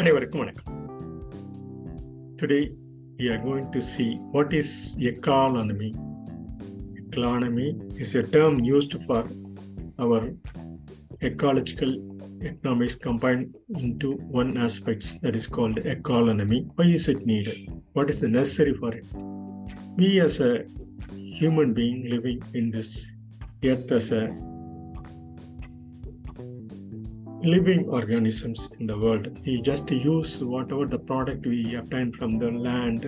அனைவருக்கும் வணக்கம் today we are going to see what is economy economy is a term used for our ecological economics combined into one aspect that is called economy why is it needed what is necessary for it we as a human being living in this earth as a living organisms in the world. We just use whatever the product we obtain from the land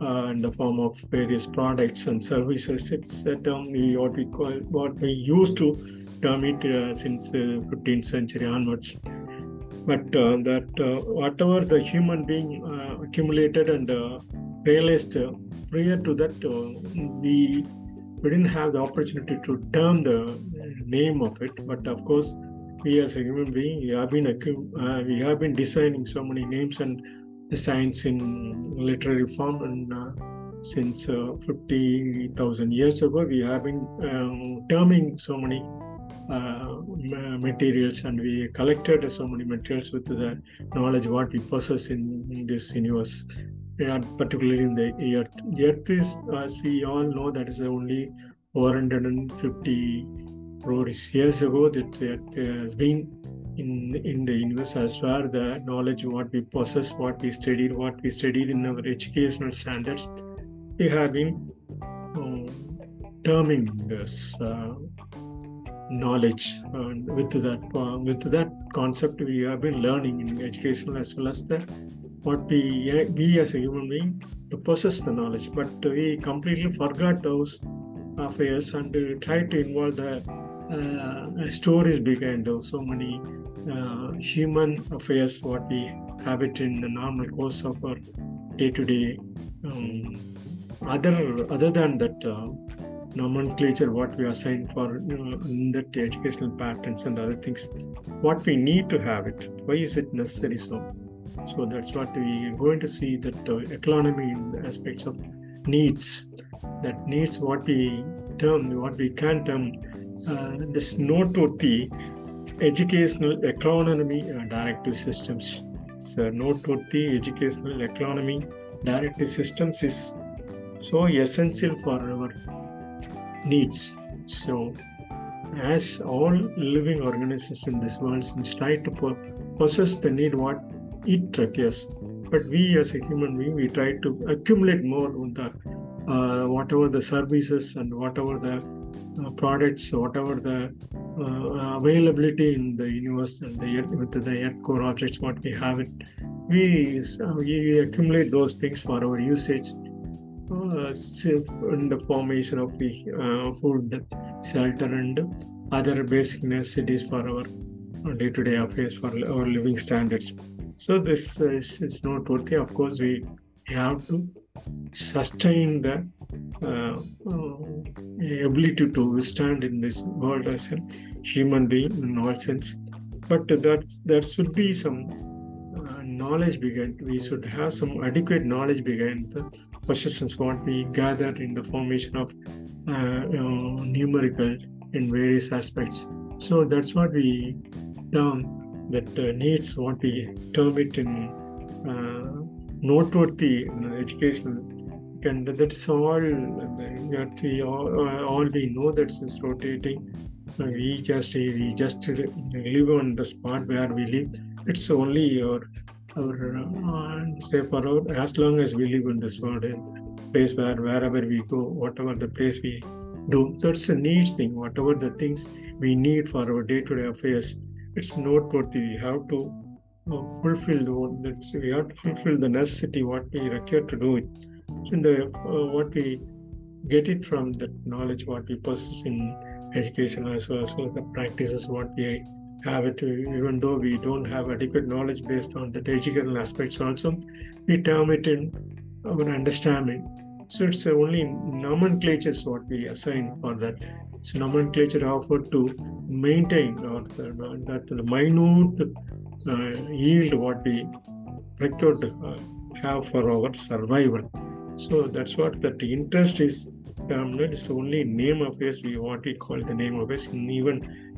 uh, in the form of various products and services. It's a term we, what we call what we used to term it uh, since the 15th century onwards. But uh, that uh, whatever the human being uh, accumulated and uh, realized uh, prior to that, uh, we we didn't have the opportunity to term the name of it. But of course, we as a human being. We have been uh, we have been designing so many names and designs in literary form and uh, since uh, 50000 years ago we have been um, terming so many uh, materials and we collected so many materials with the knowledge what we possess in, in this universe. And particularly in the earth. The earth is as we all know that is only 450 years ago that has been in in the universe as far the knowledge what we possess what we studied what we studied in our educational standards they have been um, terming this uh, knowledge and with that uh, with that concept we have been learning in educational as well as the what we we as a human being to possess the knowledge. But we completely forgot those affairs and uh, try to involve the uh, stories behind those. So many uh, human affairs what we have it in the normal course of our day-to-day um, other other than that uh, nomenclature what we assign for you know, in that educational patterns and other things what we need to have it why is it necessary so? So that's what we are going to see that economy aspects of needs that needs what we term what we can term uh, this noteworthy educational economy uh, directive systems. So noteworthy educational economy directive systems is so essential for our needs. So as all living organisms in this world try to possess the need what it requires. But we as a human being we try to accumulate more with the uh, whatever the services and whatever the uh, products whatever the uh, availability in the universe and the earth, with the earth core objects what we have it we, uh, we accumulate those things for our usage uh, in the formation of the uh, food shelter and other basic necessities for our day-to-day affairs for our living standards. So this is, is noteworthy of course we have to sustain the uh, uh, ability to withstand in this world as a human being in all sense. But that there should be some uh, knowledge behind. We should have some adequate knowledge behind the possessions what we gather in the formation of uh, numerical in various aspects. So that's what we term that uh, needs what we term it in uh, noteworthy educational. And that's all that we all, all we know that is rotating. We just we just live on the spot where we live. It's only our our uh, say for our as long as we live in this world place where wherever we go whatever the place we do that's a needs thing. Whatever the things we need for our day-to-day affairs it's noteworthy. We have to uh, fulfill the, we have to fulfill the necessity what we require to do it. In the uh, what we get it from the knowledge what we possess in education as well as the practices what we have it even though we don't have adequate knowledge based on the educational aspects also we term it in our understanding. So it's only nomenclatures what we assign for that. So nomenclature offered to maintain or the, that the minute uh, yield what we to uh, have for our survival so that's what that interest is termed it's only name of us. we what we call the name of us. and even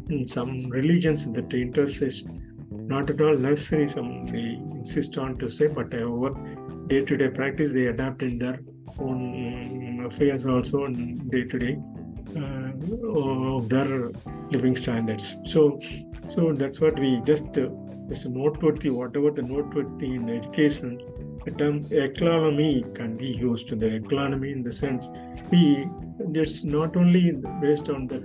in some religions that interest is not at all necessary some the insist on to say, but however, day-to-day practice they adapt in their own affairs also day-to-day uh, of their living standards. So, so that's what we just uh, this noteworthy, whatever the noteworthy in education, the term economy can be used. The economy in the sense we it's not only based on the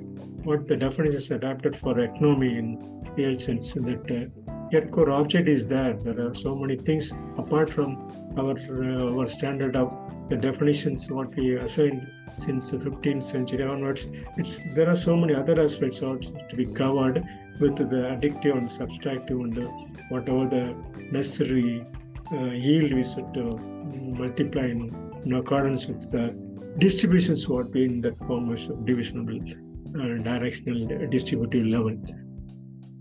what the definition is adapted for economy in real sense that uh, yet core object is there. There are so many things apart from our uh, our standard of the definitions what we assigned since the 15th century onwards. It's there are so many other aspects also to be covered with the additive and subtractive and uh, whatever the necessary uh, yield we should uh, multiply in, in, accordance with the distributions what we in that form of divisional uh, directional distributive level.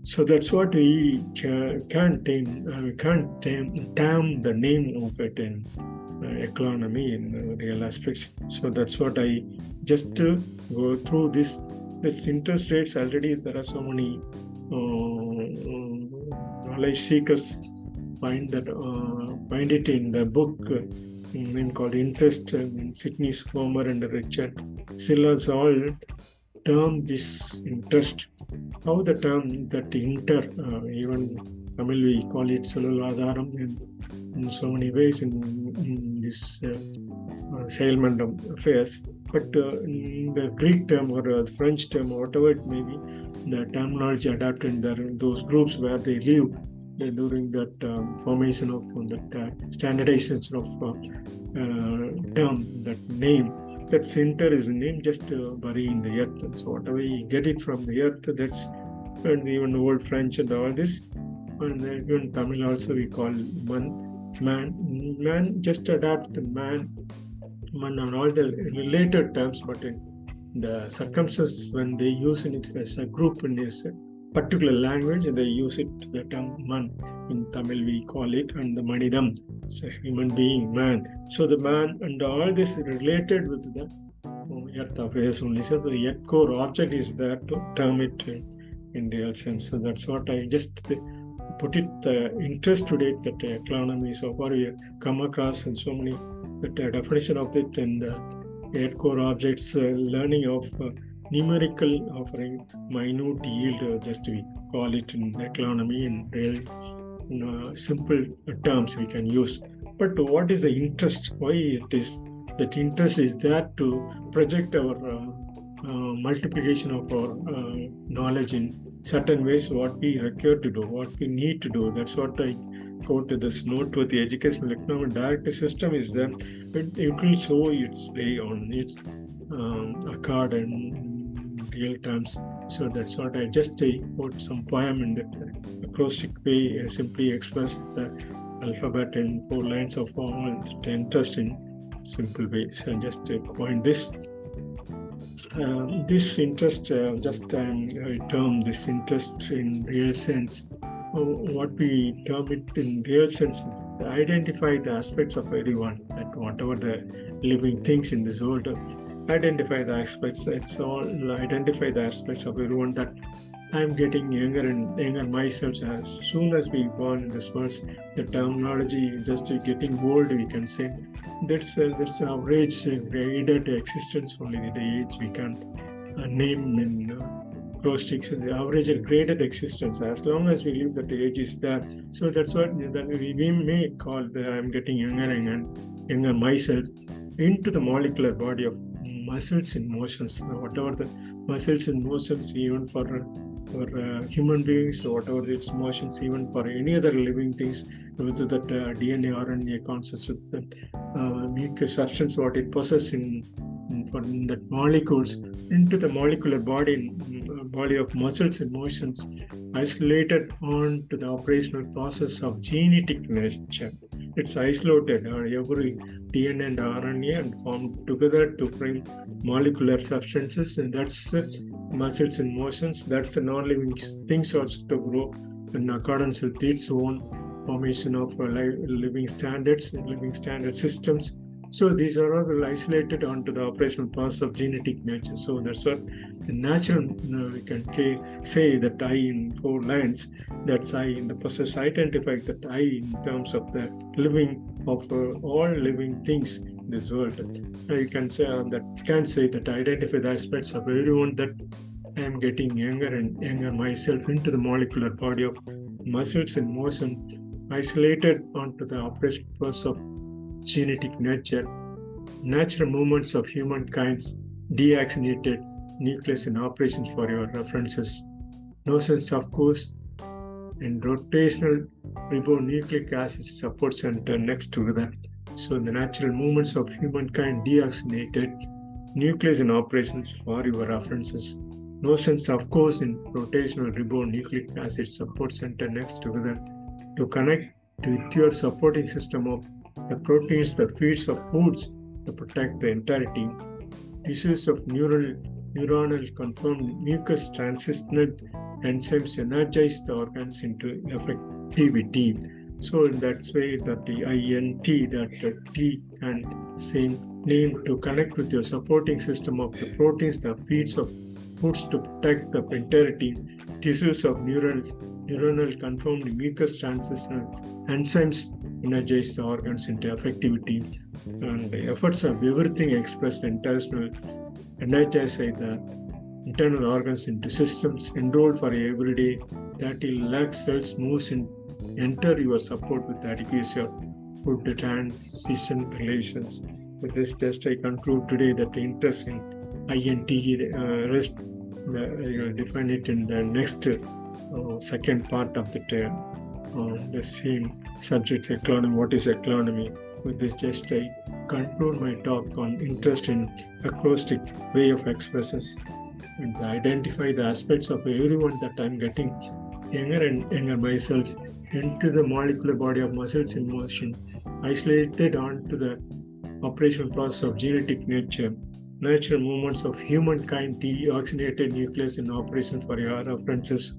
So that's what we can't tame, uh, can't tame, the name of it in uh, economy in uh, real aspects. So that's what I just uh, go through this. This interest rates already there are so many knowledge seekers find that find it in the book in called interest in Sidney Homer and Richard Sylla's all term this interest. How the term that inter uh, even Tamil we call it Sulaladaram in, in so many ways in, in this uh, uh, affairs. But uh, the Greek term or uh, French term or whatever it may be the terminology adapted in there, those groups where they live uh, during that um, formation of that uh, standardization of uh, term, that name. That center is named just buried in the earth. And so whatever you get it from the earth, that's and even old French and all this. And even Tamil also we call man, man, man just adapt the man, man on all the related terms, but in the circumstances when they use it as a group in this particular language, they use it the term man. In Tamil, we call it and the manidam, it's a human being, man. So the man and all this related with the oh, earth affairs only. So the earth core object is there to term it in real sense. So that's what I just put it the interest today that economy so far we come across and so many the definition of it and the core objects, uh, learning of uh, numerical offering minute yield, uh, just we call it in economy in real in, simple terms we can use. But what is the interest? Why it is that interest is there to project our multiplication of our knowledge in certain ways what we require to do, what we need to do. That's what I quote this note with the educational economic directive system is that it, it will show its way on its um, card in real terms. So that's what I just uh, some poem in that acrostic way, uh, simply express the alphabet in four lines of all interest in simple way. So I just uh, point this. Um, this interest, uh, just um, term this interest in real sense, what we term it in real sense, identify the aspects of everyone, that whatever the living things in this world, identify the aspects, it's all identify the aspects of everyone that I'm getting younger and younger myself. As soon as we born in this world, the terminology just getting old, we can say that's uh, that's average graded existence only the age we can't uh, name in uh, the average graded existence. As long as we live that age is there. So that's what that we, may call i'm getting younger and younger myself into the molecular body of muscles and motions. Whatever the muscles and motions even for for uh, human beings whatever its motions even for any other living things with that uh, dna rna concepts with the uh, substance what it possesses in, in, for that molecules into the molecular body body of muscles and motions isolated on to the operational process of genetic nature. It's isolated, or uh, every DNA and RNA and formed together to frame molecular substances, and that's uh, muscles and motions. That's the non-living things also to grow in accordance with its own formation of uh, living standards and living standard systems So these are all isolated onto the operational parts of genetic nature. So that's what the natural, we can say that I in four lands, that's I in the process identify that I in terms of the living of uh, all living things in this world. I can say uh, that can say that I identify the aspects of everyone that I am getting younger and younger myself into the molecular body of muscles in motion, isolated onto the operational process of genetic nature, natural movements of humankind's deoxygenated nucleus in operations for your references. Notions of course and rotational ribonucleic acid support center next to that. So the natural movements of humankind deoxygenated nucleus in operations for your references. Notions of course in rotational ribonucleic acid support center next to that to connect with your supporting system of the proteins that feeds of foods to protect the entirety. Tissues of neural neuronal confirmed mucus transitional enzymes energize the organs into effectivity. So in that way that the INT, that the T and same name to connect with your supporting system of the proteins that feeds of foods to protect the entirety, tissues of neural neuronal confirmed mucus transitional enzymes energize the organs into effectivity and the efforts of everything expressed international energize the internal organs into systems enrolled for everyday 30 lakh cells moves in enter your support with adequacy of food transition relations. With this test, I conclude today that the interest in INT uh, rest, uh, you define it in the next uh, second part of the term. Uh, the same subject, economy. What is economy? With this, just I conclude my talk on interest in acrostic way of expressions and identify the aspects of everyone that I'm getting younger and younger myself into the molecular body of muscles in motion, isolated onto the operational process of genetic nature, natural movements of humankind deoxygenated nucleus in operation for your references.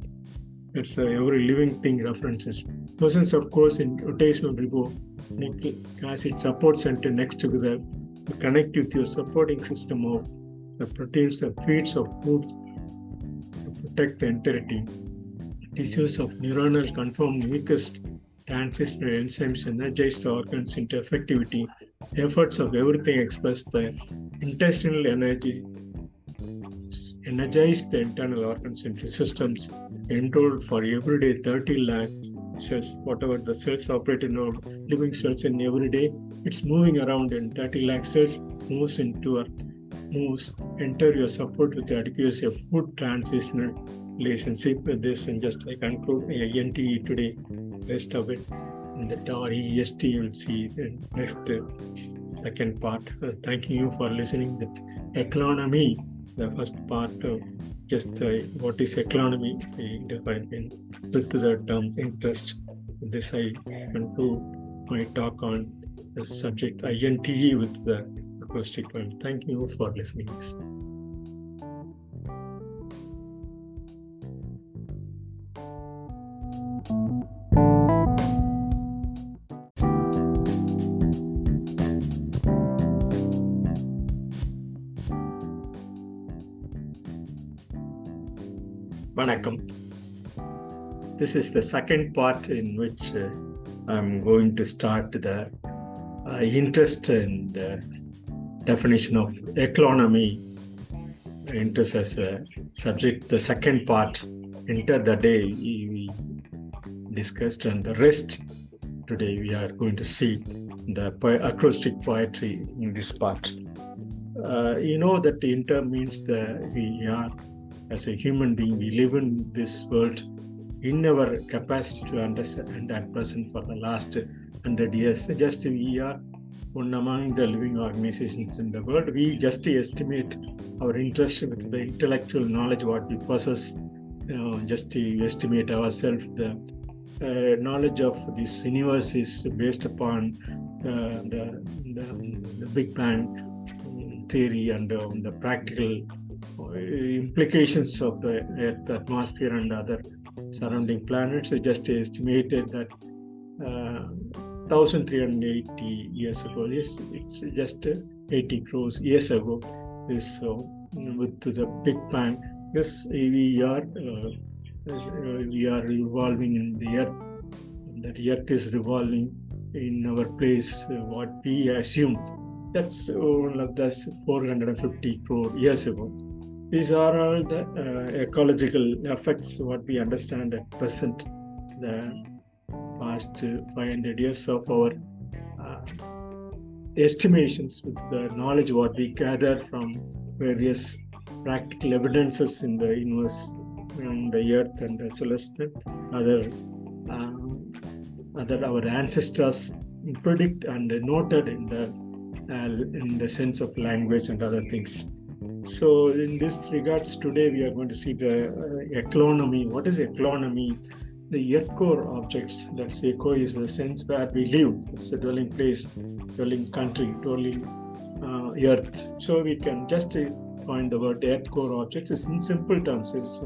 It's uh, every living thing references. Presence, of course, in rotational ribonucleic acid support center next to the connect with your supporting system of the proteins that feeds of foods to protect the entirety tissues of neuronal conformed mucus transistor enzymes energize the organs into effectivity. Efforts of everything express the intestinal energy energize the internal organs into systems enrolled for everyday 30 lakh cells, whatever the cells operate in our living cells in every day, it's moving around in 30 lakh cells, moves into our moves, enter your support with the adequacy of food transitional relationship. With this and just I conclude INTE today, rest of it in the REST you'll see the next uh, second part. Uh, thanking you for listening. The economy, the first part of just uh, what is economy, we define in with the term interest. This I conclude my talk on the subject INTE with the acrostic one. Thank you for listening. This is the second part in which uh, I'm going to start the uh, interest in the definition of economy interest as a subject. The second part, enter the day, we discussed, and the rest today we are going to see the acrostic poetry in this part. Uh, you know that inter means that we are as a human being, we live in this world in our capacity to understand at present for the last 100 years. Just we are one among the living organizations in the world. We just estimate our interest with the intellectual knowledge what we possess, you know, just to estimate ourselves. The uh, knowledge of this universe is based upon the, the, the, the Big Bang theory and uh, the practical implications of the Earth atmosphere and other surrounding planets. We just estimated that uh, 1380 years ago. It's, it's just 80 crores years ago. This uh, with the Big Bang, this we are uh, we are revolving in the earth. That earth is revolving in our place. Uh, what we assume that's of that's 450 crore years ago. These are all the uh, ecological effects what we understand at present. The past 500 years of our uh, estimations with the knowledge what we gather from various practical evidences in the universe and the earth and as well as the other uh, other our ancestors predict and noted in the uh, in the sense of language and other things so in this regards today we are going to see the uh, what is ecolonomy? The earth core objects that's eco is the sense where we live. It's a dwelling place dwelling country dwelling uh, earth. So we can just find the word earth core objects it's in simple terms. It's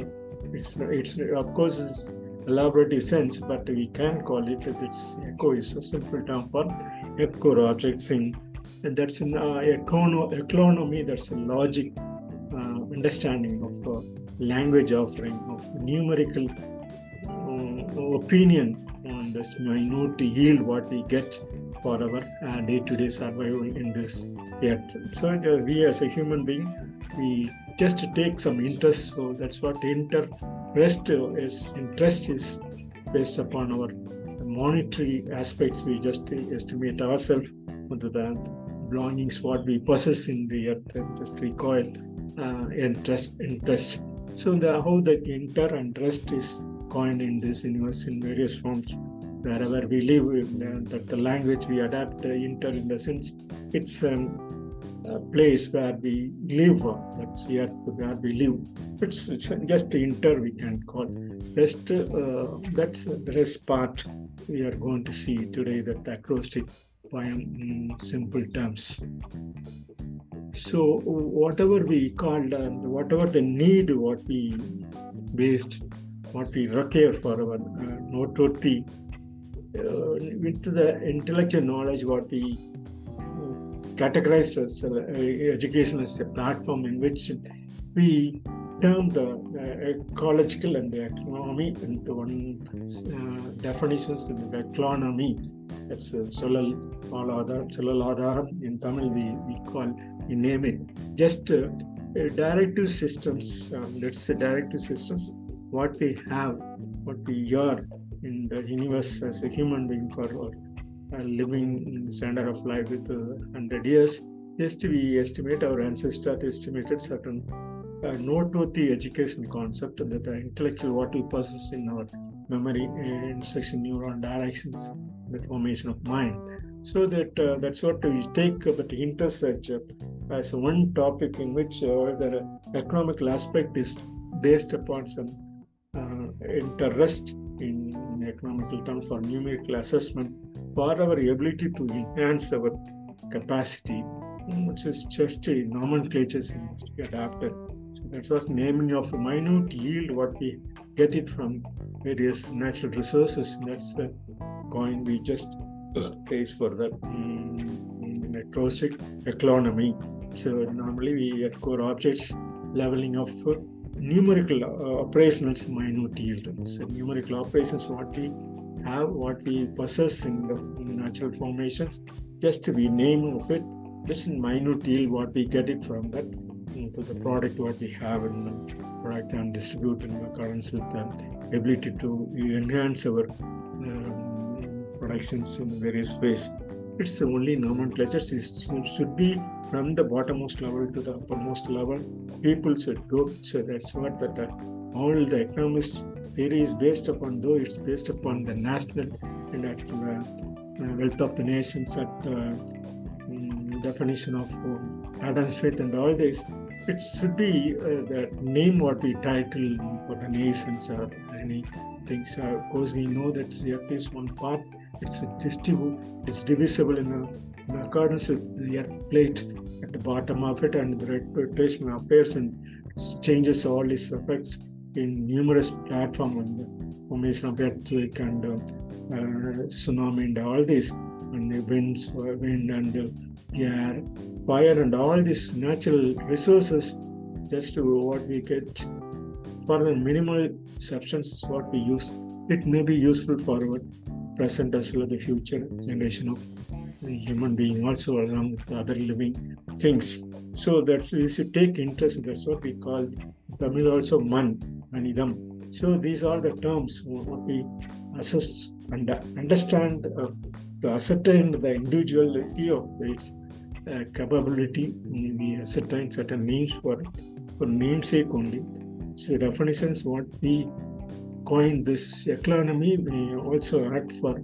it's, it's of course it's elaborative sense but we can call it it's eco is a simple term for earth core objects in and that's in uh, econo, economy that's a logic. uh, understanding of uh, language offering of numerical uh, opinion on this minute yield what we get for our uh, day-to-day survival in this earth. So we as a human being we just take some interest so that's what interest is interest is based upon our monetary aspects. We just estimate ourselves into the belongings what we possess in the earth just we uh, interest interest. So the how the inter and is coined in this universe in various forms. Wherever we live uh, that the language we adapt uh, inter in the sense it's um, a place where we live that's here where we live. It's, it's just inter we can call. Rest uh, that's the rest part we are going to see today that the acrostic poem in simple terms so whatever we called uh, whatever the need what we based what we require for our uh, noteworthy uh, with the intellectual knowledge what we categorized as uh, education as a platform in which we term the uh, ecological and the economy into one uh, definitions in the economy that's uh, solal solal in Tamil we, we call we name it just uh, directive systems um, let's say directive systems what we have what we are in the universe as a human being for our uh, living standard of life with uh, 100 years. Just we estimate our ancestors estimated certain uh, noteworthy education concept that the intellectual what we possess in our memory and section neuron directions the formation of mind. So that uh, that's what we take uh, that intersect uh, as one topic in which uh, the economical aspect is based upon some uh, interest in economical terms for numerical assessment for our ability to enhance our capacity which is just a nomenclature must be adapted. So that's what naming of minute yield what we get it from various natural resources. That's the coin we just place for the um, economy. So normally we at core objects leveling of uh, numerical uh, operations minute yield. So numerical operations what we have, what we possess in the, in the natural formations, just to be name of it, just in minute yield what we get it from that into the product what we have in the product and distribute in accordance with the ability to enhance our um, productions in various ways. It's only nomenclature. system should be from the bottommost level to the uppermost level. People should go. So that's what that uh, all the economist theory is based upon. Though it's based upon the national and at the uh, wealth of the nations at the um, definition of uh, Adam Smith and all this. It should be uh, the name what we title for the nations or anything. So, of course, we know that earth is one part it's distribu- it's divisible in, a, in accordance with the plate at the bottom of it and the rotation appears and changes all these effects in numerous platforms on the formation of earthquake and uh, uh, tsunami and all this and the winds, uh, wind and the air, fire, and all these natural resources, just to what we get for the minimal substance what we use. It may be useful for present as well as the future generation of human being also along with other living things. So that's we should take interest. That's what we call Tamil also man manidam. So these are the terms what we assess and understand uh, to ascertain the individuality of its uh, capability. We ascertain certain names for for namesake only. So definitions what we coined this economy, we eh, also act for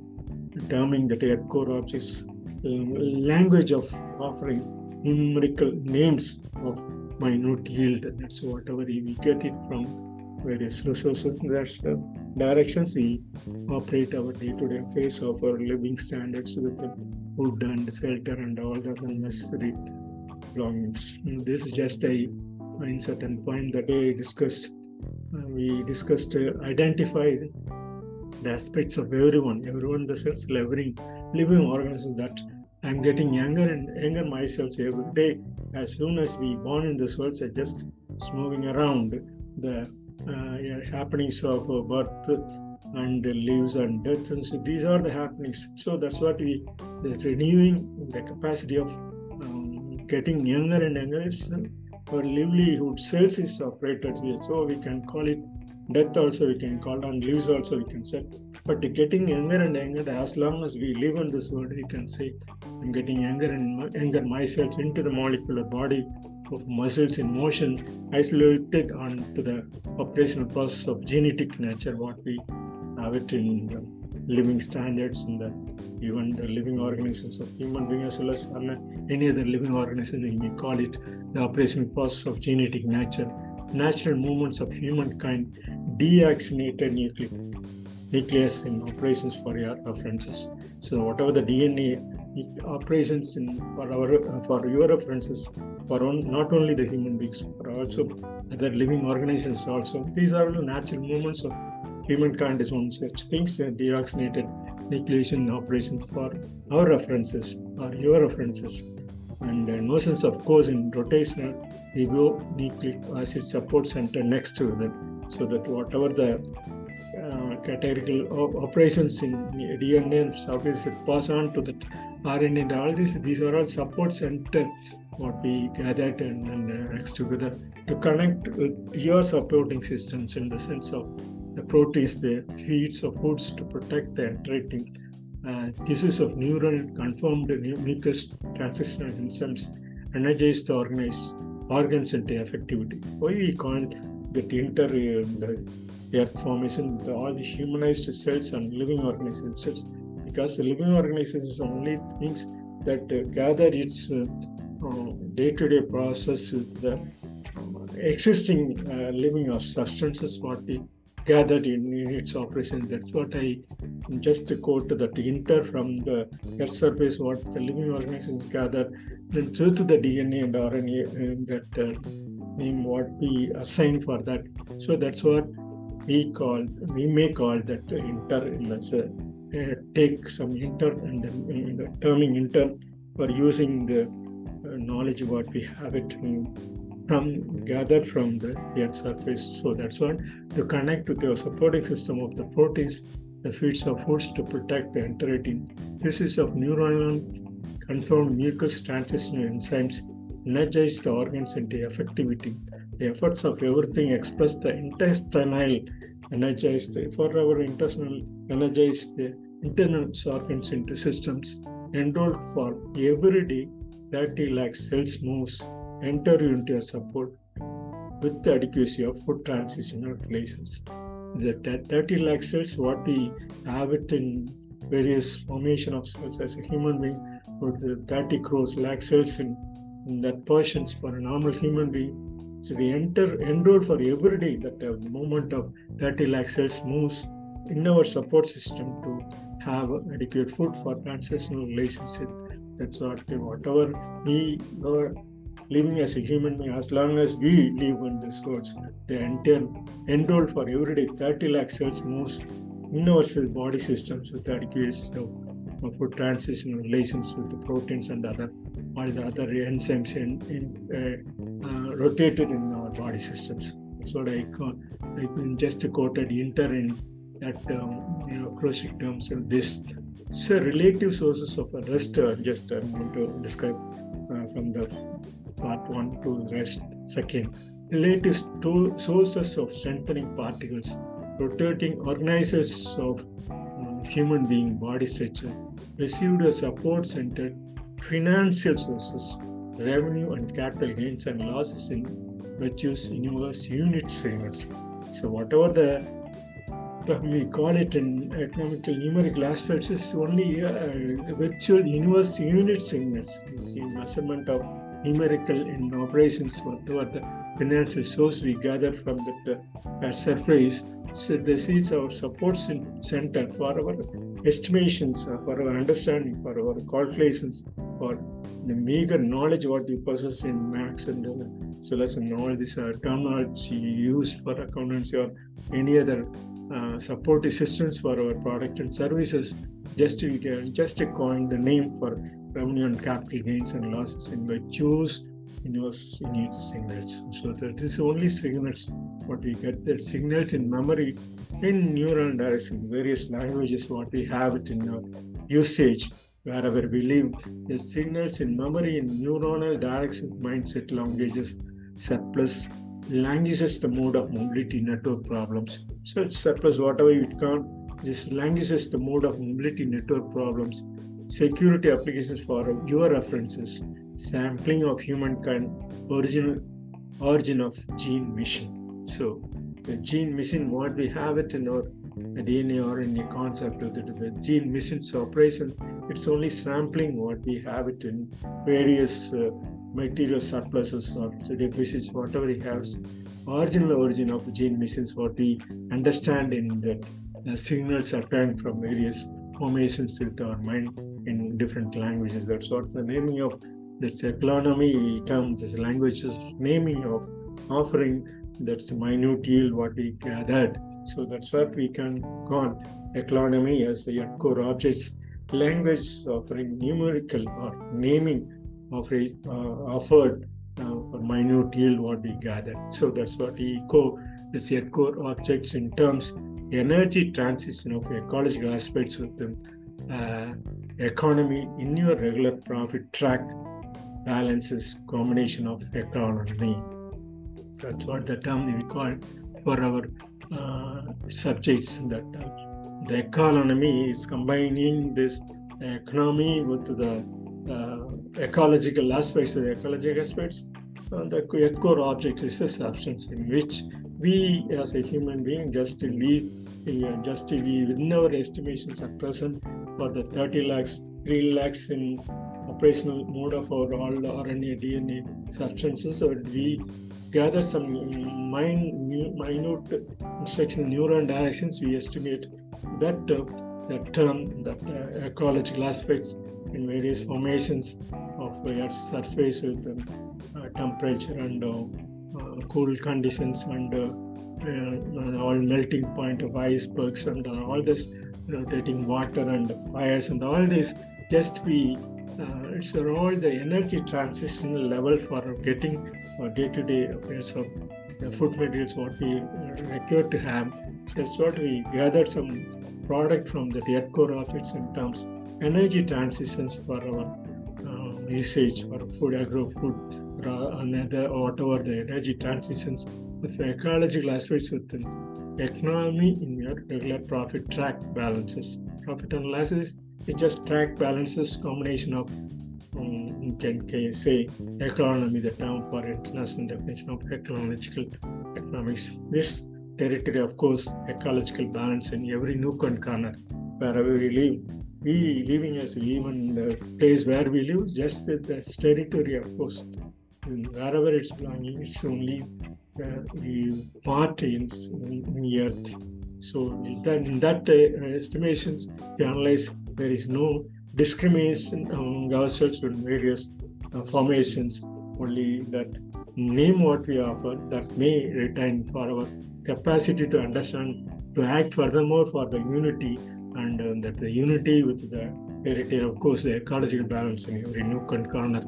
terming that a core objects eh, language of offering numerical names of minute yield. That's whatever we get it from various resources. That's the directions we operate our day-to-day affairs of our living standards with the food and shelter and all the necessary belongings. This is just a in certain point that I discussed. Uh, we discussed uh, identify the aspects of everyone, everyone, the sense living living organisms that I'm getting younger and younger myself every day. As soon as we born in this world, so just moving around the uh, happenings of birth and lives and deaths, and so these are the happenings. So that's what we the renewing the capacity of um, getting younger and younger. It's our livelihood cells is operated here, so we can call it death. Also, we can call it on lives. Also, we can say but getting younger and younger, as long as we live on this world, we can say, I'm getting younger and younger myself into the molecular body of muscles in motion, isolated onto the operational process of genetic nature, what we have it in the living standards and the even the living organisms of human beings as well as any other living organism, we may call it the operational process of genetic nature, natural movements of humankind, deoxygenated nucleic nucleus in operations for your references. So whatever the DNA operations in for our for your references for on, not only the human beings but also other living organisms also. These are the natural movements of humankind is one such things. Uh, deoxygenated nucleation operations for our references or your references. And uh, notions of course in rotational ribonucleic acid support center next to that so that whatever the uh, categorical operations in DNA is pass on to the RNA and all these. These are all support center what we gathered and, and uh, together to connect with your supporting systems in the sense of the proteins, the feeds of foods to protect the enteric uh, tissues of neural confirmed mucus transitional enzymes energize the organize, organs into effectivity. Why we call it inter uh, the earth formation, the, all these humanized cells and living organisms, because the living organisms is only things that uh, gather its uh, uh, day-to-day process with the uh, existing uh, living of substances what we gathered in, in, its operation. That's what I just quote that inter from the earth surface what the living organisms gather, then through to the DNA and RNA that uh, name what we assign for that. So that's what we call we may call that inter let's uh, take some inter and then uh, terming inter for using the uh, knowledge what we have it from gathered from the earth surface. So that's what to connect with your supporting system of the proteins the feeds of foods to protect the enteric this is of neuronal confirmed mucus transitional enzymes energize the organs into effectivity. The efforts of everything express the intestinal energized for our intestinal energized the internal organs into systems enrolled for every day 30 lakh cells moves enter into your support with the adequacy of food transitional relations. The 30 lakh cells, what we have it in various formation of cells as a human being, or the 30 crores lakh cells in, in that portions for a normal human being, so we enter enroll for every day that uh, the moment of 30 lakh cells moves in our support system to have adequate food for transitional relationship. That's what whatever we living as a human being, as long as we live on this the entire enroll for every day 30 lakh cells moves in our body systems with adequate for transition relations with the proteins and other all the other enzymes in, in uh, uh, rotated in our body systems. That's what I call. I just quoted inter in that um, you know acrostic terms. So this so relative sources of rest. Uh, just I want to describe uh, from the part one to rest second. latest two sources of strengthening particles, rotating organizers of um, human being body structure, received a support center financial sources, revenue and capital gains and losses in virtuous universe unit segments. So whatever the we call it in economical numerical aspects is only uh, virtual universe unit segments, measurement of numerical in operations, whatever the financial source we gather from the uh, surface. So this is our support center for our estimations, uh, for our understanding, for our calculations, for the meager knowledge what you possess in maths and uh, so and all this uh, terminology used for accountancy or any other uh, support systems for our product and services. Just to just to coin the name for revenue and capital gains and losses and by choose in your in your signals. So that is only signals what we get. The signals in memory in neural direction, various languages what we have it in our usage wherever we live. The signals in memory in neuronal directions, mindset languages, surplus languages the mode of mobility network problems. So surplus whatever you can. This languages the mode of mobility network problems. Security applications for your references. Sampling of humankind. Original origin of gene mission. So the gene mission, what we have it in our DNA or in a concept of the, the gene missions operation, it's only sampling what we have it in various uh, material surpluses or deficits, whatever he has. Original origin of gene missions, what we understand in the uh, signals obtained from various formations with our mind in different languages. That's what the naming of this economy terms, this languages naming of offering that's minute yield what we gathered. So that's what we can call economy as the core objects language offering numerical or naming of a, uh, offered uh, for minute yield what we gathered. So that's what eco is yet core objects in terms energy transition of ecological aspects with the uh, economy in your regular profit track balances combination of ecolonomy. That's what the term we call for our uh, subjects that uh, the economy is combining this economy with the uh, ecological aspects the ecological aspects uh, the core object is a substance in which we as a human being just live uh, just live within our estimations at present for the 30 lakhs 3 lakhs in operational mode of our all RNA DNA substances. So we gather some minute, minute instruction neuron directions. We estimate that uh, that term that uh, ecological aspects in various formations of Earth's surface with uh, temperature and uh, uh, cool conditions and uh, all melting point of icebergs and all this rotating water and fires and all this just be uh, it's all the energy transition level for getting our day-to-day affairs of the food materials what we require to have. So that's what we gathered some product from the dead core objects in terms energy transitions for our usage for food, agro food, another whatever the energy transitions with ecological aspects within economy in your regular profit track balances. Profit analysis it just track balances combination of um, you can, can say ecolonomy, the term for international definition of ecological economics. This territory, of course, ecological balance in every nook and corner wherever we live we living as even the place where we live, just that that's territory, of course. And wherever it's belonging, it's only the part in, in the earth. So in that, in that uh, estimations, we analyze there is no discrimination among ourselves in various uh, formations. Only that name what we offer that may retain for our capacity to understand, to act furthermore for the unity and uh, that the unity with the of course, the ecological balance in every nook and corner.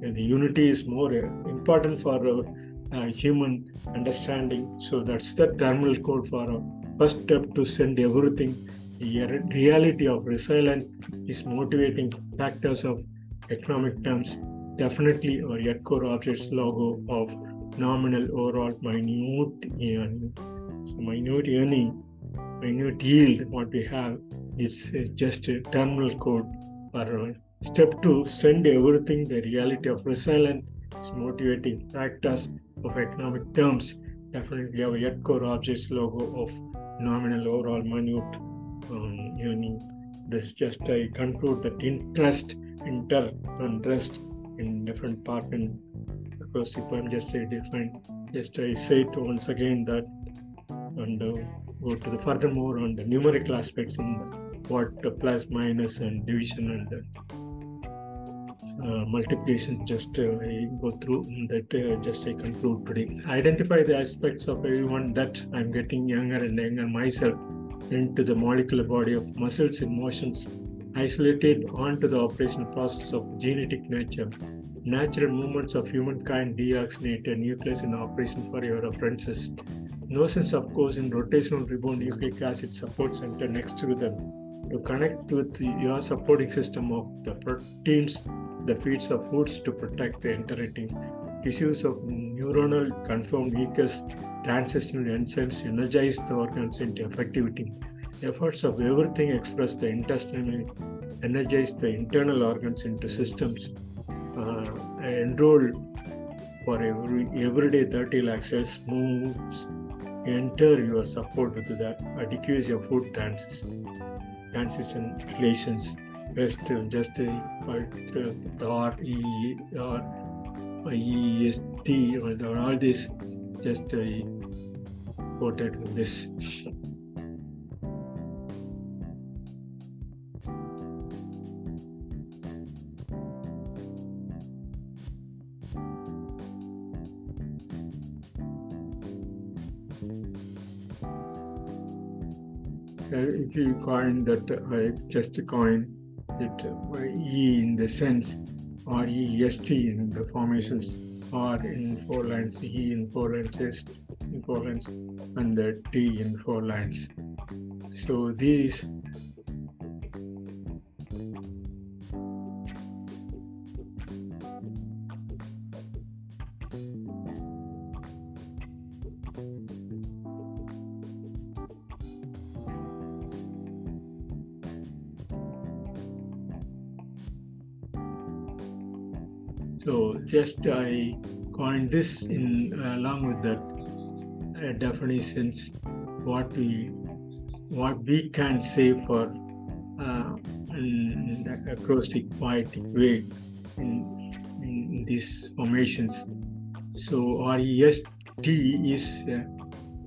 The unity is more uh, important for uh, human understanding. So that's the terminal code for our first step to send everything. The reality of resilience is motivating factors of economic terms. Definitely our yet core objects logo of nominal overall minute earning. So minute earning, minute yield, what we have, it's just a terminal code for step two, send everything. The reality of resilience is motivating factors of economic terms. Definitely our yet core objects logo of nominal overall minute um, earning. This just I conclude that interest, inter and rest in different part and across the poem just I define just I say it once again that and uh, go to the furthermore on the numerical aspects in what plus minus and division and uh, multiplication just uh, I go through that uh, just I conclude today. Identify the aspects of everyone that I'm getting younger and younger myself into the molecular body of muscles and motions isolated onto the operational process of genetic nature natural movements of humankind deoxygenate a nucleus in operation for your references. Notions, of course, in rotational ribonucleic acid support center next to them to connect with your supporting system of the proteins, the feeds of foods to protect the entering tissues of neuronal conformed mucus transitional enzymes energize the organs into effectivity. Efforts of everything express the intestinal energize the internal organs into systems enroll for every everyday 30 lakh cells moves. Enter your support with the adequacy of food transition transition relations rest just uh, e or e s t or all this just uh, quoted with this you coin that I just coin it E in the sense or EST in the formations or in four lines E in four lines S in four lines and the T in four lines. So these So just I coined this in along with that uh, definitions what we what we can say for uh, in acrostic poetic way in, in these formations. So REST is a,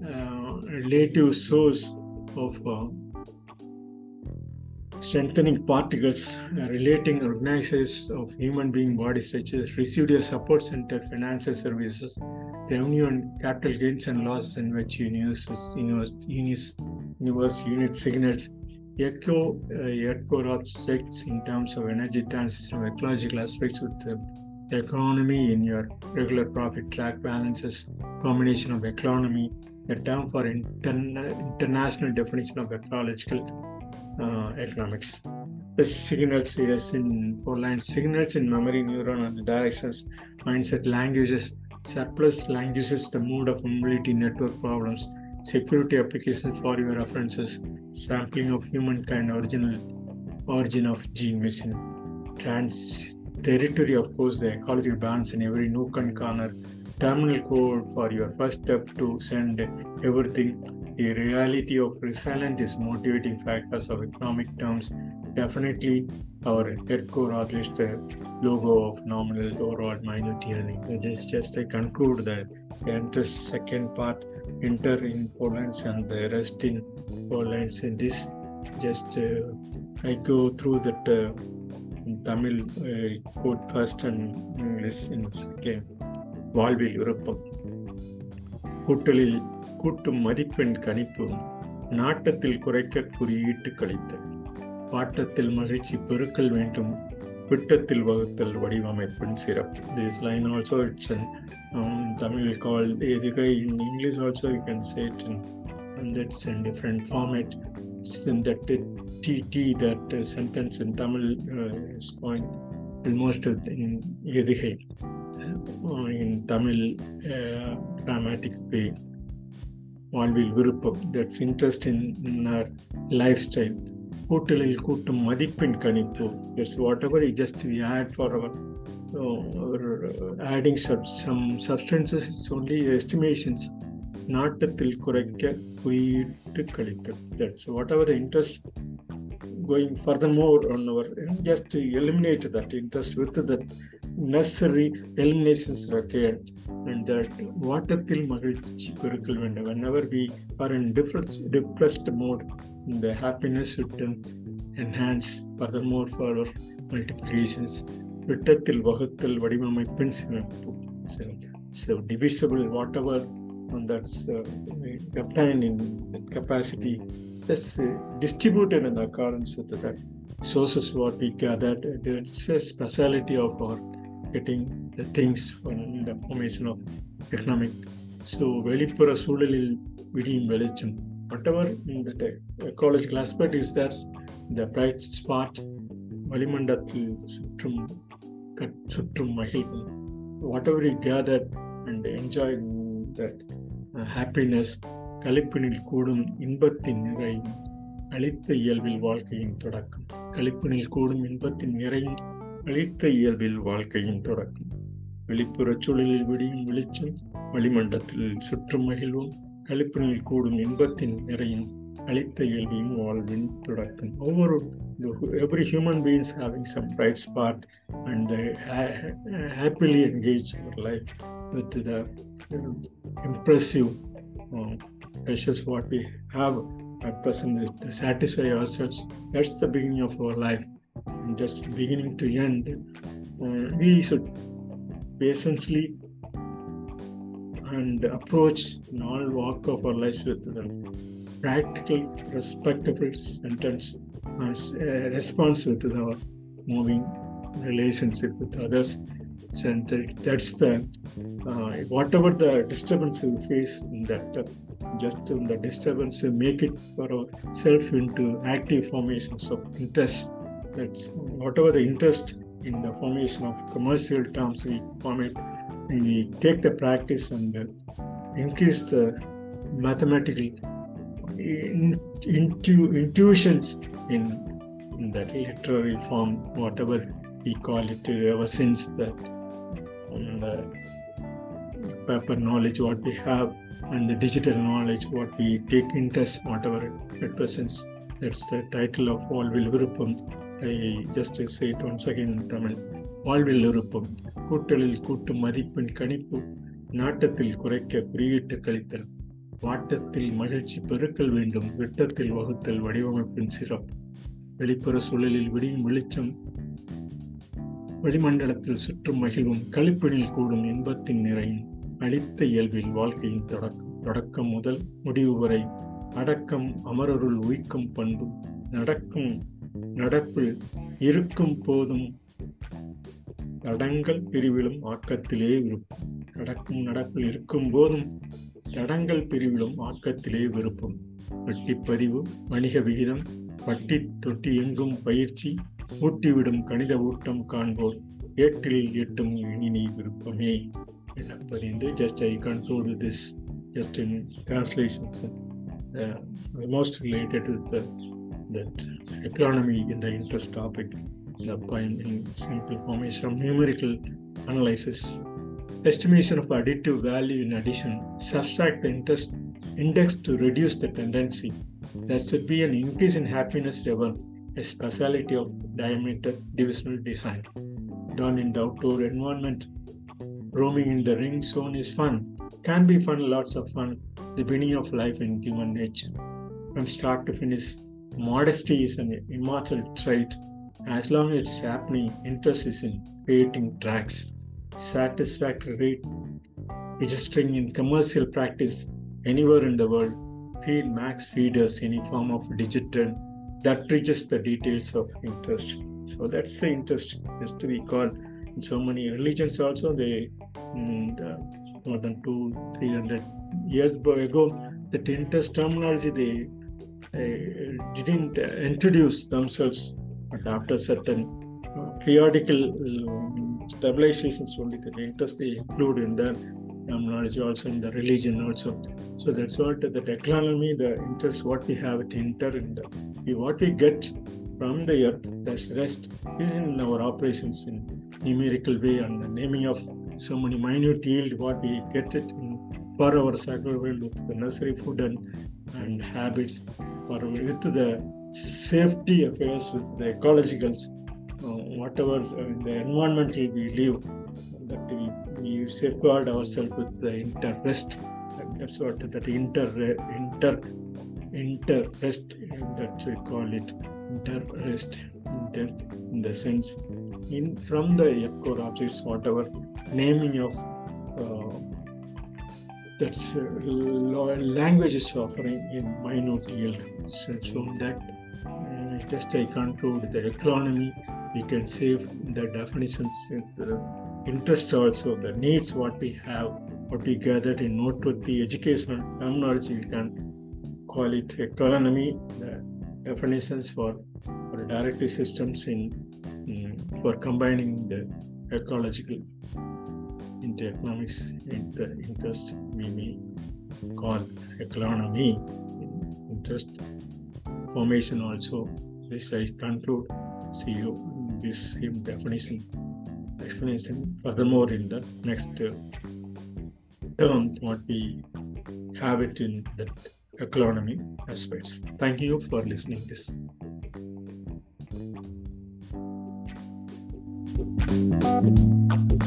uh, relative source of uh, strengthening particles uh, relating organizers of human being bodies such as residual support center financial services revenue and capital gains and losses in which universe, universe, universe, universe unit signals echo uh, echo objects in terms of energy transition ecological aspects with the ecolonomy in your regular profit track balances combination of economy the term for interna- international definition of ecological uh, economics. The signals is in lines. Signals in memory, neuron, and directions, mindset, languages, surplus languages, the mood of mobility network problems, security applications for your references, sampling of humankind, original origin of gene machine, trans territory, of course, the ecological balance in every nook and corner, terminal code for your first step to send everything the reality of resilient is motivating factors of economic terms. Definitely, our head core object, the logo of nominal overall minute earning. This just I conclude that enter second part, enter in four lines and the rest in four lines. In this, just uh, I go through that uh, in Tamil uh, quote first and English in second. வாழ்வில் விருப்பம் கூட்டலில் கூட்டும் மதிப்பெண் கணிப்பு நாட்டத்தில் குறைக்க குறியீட்டு கழித்தல். பாட்டத்தில் மகிழ்ச்சி பெருக்கல் வேண்டும். விட்டத்தில் வகுத்தல் வடிவமைப்பின் சிறப்பு. This line also it's an Tamil கால் எதுகை in English also you can say it in and that's in different format It's in that TT, that uh, sentence in Tamil uh, is going almost in Yedigai, uh, in Tamil uh, dramatic way. வாழ்வில் விருப்பம் that's interest in in our lifestyle கூட்டலில் கூட்டும் மதிப்பின் கணிப்பு it's what ever E just we add for our adding sub some substances it's only estimations நாட்டத்தில் குறைக்க குறியீட்டு கழித்தல் that's what ever the interest going furthermore on our just to eliminate that interest with the necessary eliminations required and that வாட்டத்தில் மகிழ்ச்சி பெருக்கல் வேண்டும் whenever we are in different depressed mode the happiness should enhance furthermore for our multiplications விட்டத்தில் வகுத்தல் வடிவமைப்பின் சிறப்பு so divisible whatever and that's uh, obtained in capacity that's uh, distributed in accordance with that sources what we gathered. That's a speciality of our getting the things in the formation of economic. So வெளிப்புற சூழலில் விடியும் வெளிச்சம். Whatever இந்த ecological aspect is that's இந்த bright spot வளிமண்டலத்தில் சுற்றும் கட் சுற்றும் மகிழ்வும் whatever you gather and enjoy that happiness கழிப்பினில் கூடும் இன்பத்தின் நிறையும் அளித்த இயல்பில் வாழ்க்கையின் தொடக்கம். கழிப்பினில் கூடும் இன்பத்தின் நிறையும் அளித்த இயல்பில் வாழ்க்கையின் தொடக்கம் வெளிப்புற சூழலில் விடியும் வெளிச்சம் வளிமண்டலத்தில் சுற்றும் மகிழ்வும் கழிப்பினில் கூடும் இன்பத்தின் நிறையும் அளித்த இயல்பின் வாழ்வின் தொடக்கம் ஒவ்வொரு every human beings having some bright spot and they ha- happily engage their life with the uh, impressive uh, precious what we have at present to satisfy ourselves. That's the beginning of our life. Just beginning to end, uh, we should patiently and approach in all walk of our lives with the practical, respectable sentence and uh, response with our moving relationship with others. And that, that's the uh, whatever the disturbance we face in that uh, just in the disturbance we make it for ourself into active formations of interest that's whatever the interest in the formation of commercial terms we form it, and we take the practice and uh, increase the mathematical in, intu, intuitions in, in, that literary form, whatever we call it, uh, ever since that the uh, paper knowledge what we have and the digital knowledge what we take interest, whatever it represents. That's the title of all Vilviruppam I just say it once again in வாழ்வில் விருப்பம் கூட்டலில் கூட்டும் மதிப்பின் கணிப்பு நாட்டத்தில் குறைக்க குறியீட்டு கழித்தல். வாட்டத்தில் மகிழ்ச்சி பெருக்கல் வேண்டும். விட்டத்தில் வகுத்தல் வடிவமைப்பின் சிறப்பு. வெளிப்புற சூழலில் விடியும் வெளிச்சம். வளிமண்டலத்தில் சுற்றும் மகிழ்வும் கழிப்பினில் கூடும் இன்பத்தின் நிறையும். அளித்த இயல்பில் வாழ்க்கையின் தொடக்கம். தொடக்கம் முதல் முடிவு வரை அடக்கம் அமரருள் உயிக்கும் பண்பு நடக்கும் நடப்பில் இருக்கும் போதும் தடங்கள் பிரிவிலும் ஆக்கத்திலே விருப்பம். நடக்கும் நடப்பில் இருக்கும் போதும் தடங்கள் பிரிவிலும் ஆக்கத்திலே விருப்பம். வட்டிப்பதிவு வணிக விகிதம் வட்டி தொட்டி எங்கும் பயிற்சி ஊட்டிவிடும் கணித ஊட்டம் காண்போர் ஏற்றில் எட்டும் இனி விருப்பமே. என்ன பதிந்து just I control this just in translations most related with that economy in the interest topic the point in simple form is from numerical analysis. Estimation of additive value in addition subtract the interest index to reduce the tendency. There should be an increase in happiness level a speciality of diameter divisional design. Done in the outdoor environment. Roaming in the ring zone is fun. Can be fun, lots of fun, the beginning of life in human nature. From start to finish, modesty is an immortal trait. As long as it's happening, interest is in creating tracks. Satisfactory registering in commercial practice anywhere in the world. Feed max feeders any form of digital that reaches the details of interest. So that's the interest. Just we call in so many religions also they mm, more than two, three hundred years ago that interest terminology they didn't introduce themselves, but after certain uh, periodical uh, stabilizations only the interest they include in the knowledge also in the religion also. So that's what the economy, the interest what we have at inter in the what we get from the earth, the rest is in our operations in numerical way and the naming of so many minute yield what we get it in, for our survival with the necessary food and, and habits for with the safety affairs with the ecologicals uh, whatever uh, the environmental we live that we, we safeguard ourselves with the interest. That's what that inter inter interest that we call it. Interest inter, in the sense in from the core objects whatever naming of uh, that's uh, language is offering in minute yield so, so that uh, just i conclude the ecolonomy. We can save the definitions in the interest also the needs what we have what we gathered in note with the educational terminology. We can call it ecolonomy the definitions for, for directive systems in, in for combining the ecological into economics in the interest we may call ecolonomy interest formation also. This i conclude. See you this definition explanation furthermore in the next uh, term what we have it in the economy aspects. Thank you for listening this. thank you